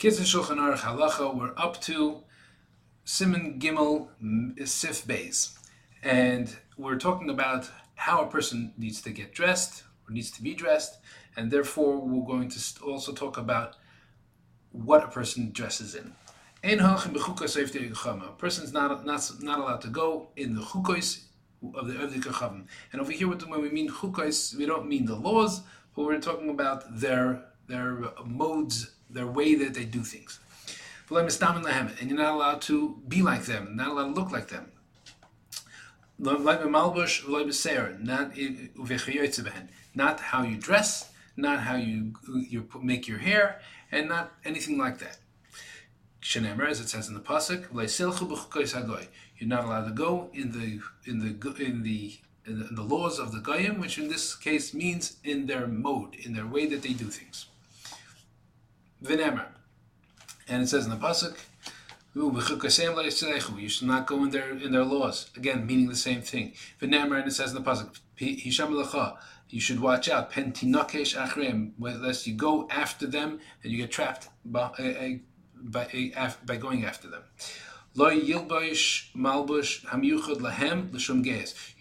Kitzur Shulchan Aruch Halacha, we're up to Siman Gimel Sif Beis. And we're talking about how a person needs to get dressed or needs to be dressed. And therefore, we're going to also talk about what a person dresses in. A person is not, not, not allowed to go in the chukos of the the kachavim. And over here, when we mean chukos, we don't mean the laws, but we're talking about their their modes their way that they do things. And you're not allowed to be like them, not allowed to look like them. Not how you dress, not how you, you make your hair, and not anything like that. As it says in the pasuk, you're not allowed to go in the in the in the in the, in the laws of the goyim, which in this case means in their mode, in their way that they do things. V'nemer. And it says in the pasuk, you should not go in their in their laws. Again, meaning the same thing. V'nemer, and it says in the pasuk, you should watch out. Pentinokesh achrim, lest you go after them and you get trapped by, by, by going after them. You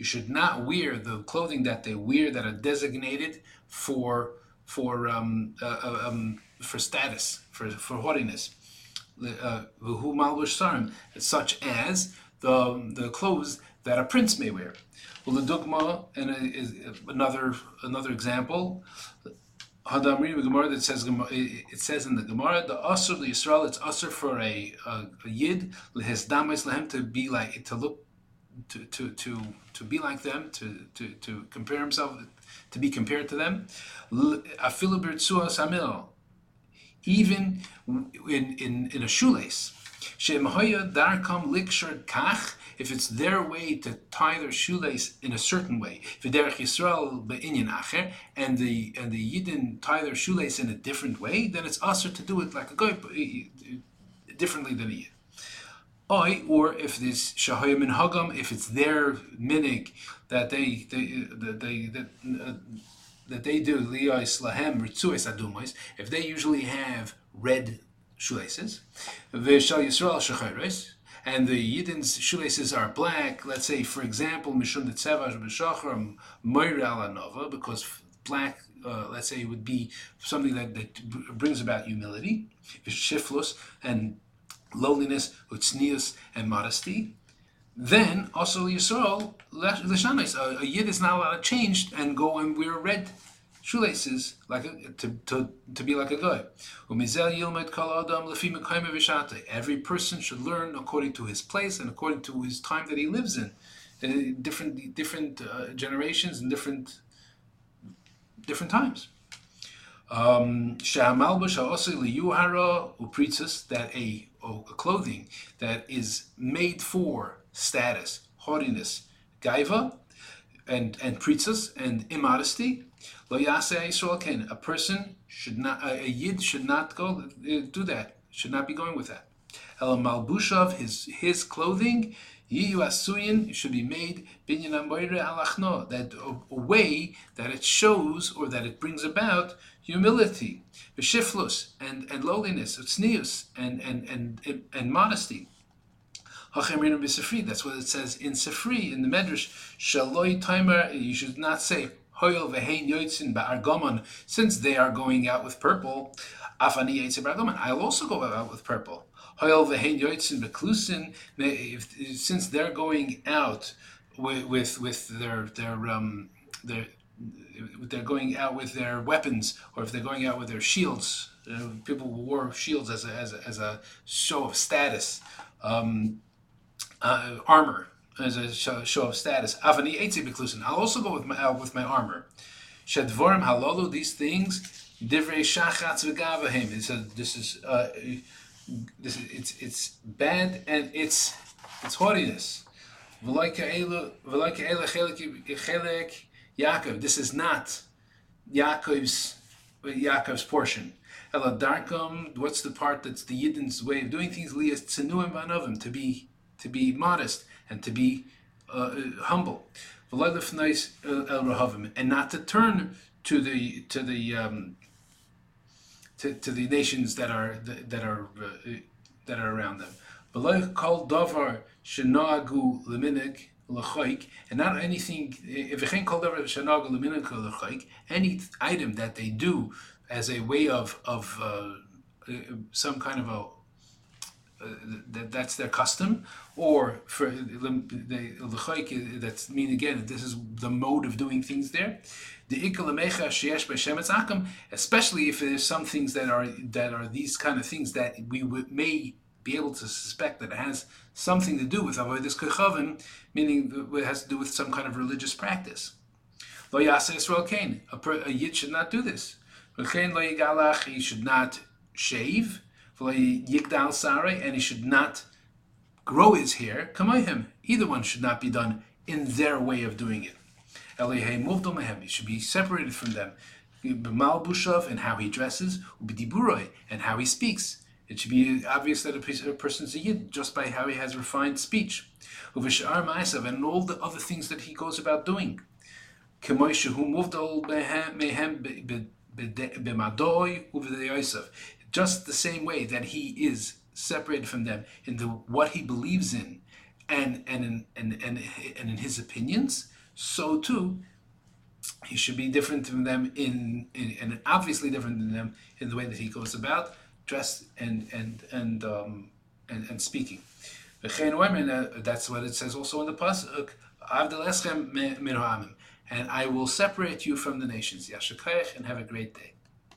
should not wear the clothing that they wear that are designated for for um, uh, uh um, for status, for, for haughtiness. Uh, who malbush sarim, such as the, the clothes that a prince may wear. Well, the dogma and is another another example. Hadamri Gemara that says it says in the Gemara the asur the Yisrael it's asur for a, a, a yid lehisdamis lehem to be like to look to to to to be like them to to to compare himself to be compared to them. Afilu samil even in, in, in a shoelace. If it's their way to tie their shoelace in a certain way, and the and the Yidden tie their shoelace in a different way, then it's asur to do it like a guy, differently than a Yid. Oi, or if this shahayim and hagam, if it's their minig that they they that they that uh, that they do liyais lahem ritzues if they usually have red shoelaces, v'shal yisrael and the Yidden's shoelaces are black, let's say, for example, mishum detzevash b'shachar moira alanova, because black, uh, let's say, would be something that, that brings about humility, shiflus, and lowliness, utznius, and modesty then also Yisrael l'shanis. A, a yid is not allowed to change and go and wear red shoelaces like a, to, to, to be like a guy. Every person should learn according to his place and according to his time that he lives in. in different different uh, generations and different different times. Um, that a, a clothing that is made for status, haughtiness, gaiva, and and pritzas and immodesty. Lo Yisrael ken. A person should not, a, yid should not go uh, do that. Should not be going with that. El malbushav, his his clothing, yiyu asuyin should be made binyan alachno. That a, way that it shows or that it brings about humility, b'shiflus and and lowliness, tznius and and and and, That's what it says in Sifri, in the Medrash. Shaloi you should not say, Hoyel ba'argomon, since they are going out with purple. Afani yoitzin ba'argomon, I'll also go out with purple. Hoyel since they're going out with, with, with their, their, um, their, they're going out with their weapons, or if they're going out with their shields, uh, people wore shields as a, as a, as a show of status. Um, uh, armor as a show, of status. Avani Eitzi I'll also go with my uh, with my armor. Shadvorim halolu. These things. Divrei shachatz v'gavahim. It's a, this is uh, this is it's it's bad and it's it's haughtiness. Yaakov. This is not Yaakov's Yaakov's portion. Eladarkam. What's the part that's the Yidden's way of doing things? Lias tzenuim vanovim to be to be modest and to be uh, humble, and not to turn to the to the um, to, to the nations that are that are uh, that are around them. And not anything. If any item that they do as a way of of uh, some kind of a uh, Uh, that, that's their custom, or for the that's mean again this is the mode of doing things there. The especially if there's some things that are that are these kind of things that we may be able to suspect that it has something to do with avodas kechavim, meaning it has to do with some kind of religious practice. Lo yasa Israel kain. A yid should not do this. He should not shave yigdal sare, and he should not grow his hair. Kamayhim. Either one should not be done in their way of doing it. He should be separated from them. B'malbushav and how he dresses, b'diburoi and how he speaks. It should be obvious that a person's a yid just by how he has refined speech. Uvishar ma'asav and all the other things that he goes about doing. Just the same way that he is separated from them in the what he believes in and and in, and, and, and in his opinions, so too he should be different from them in, in and obviously different than them in the way that he goes about dressed and and and um, and, and speaking. That's what it says also in the pasuk. And I will separate you from the nations. Yashakayach and have a great day.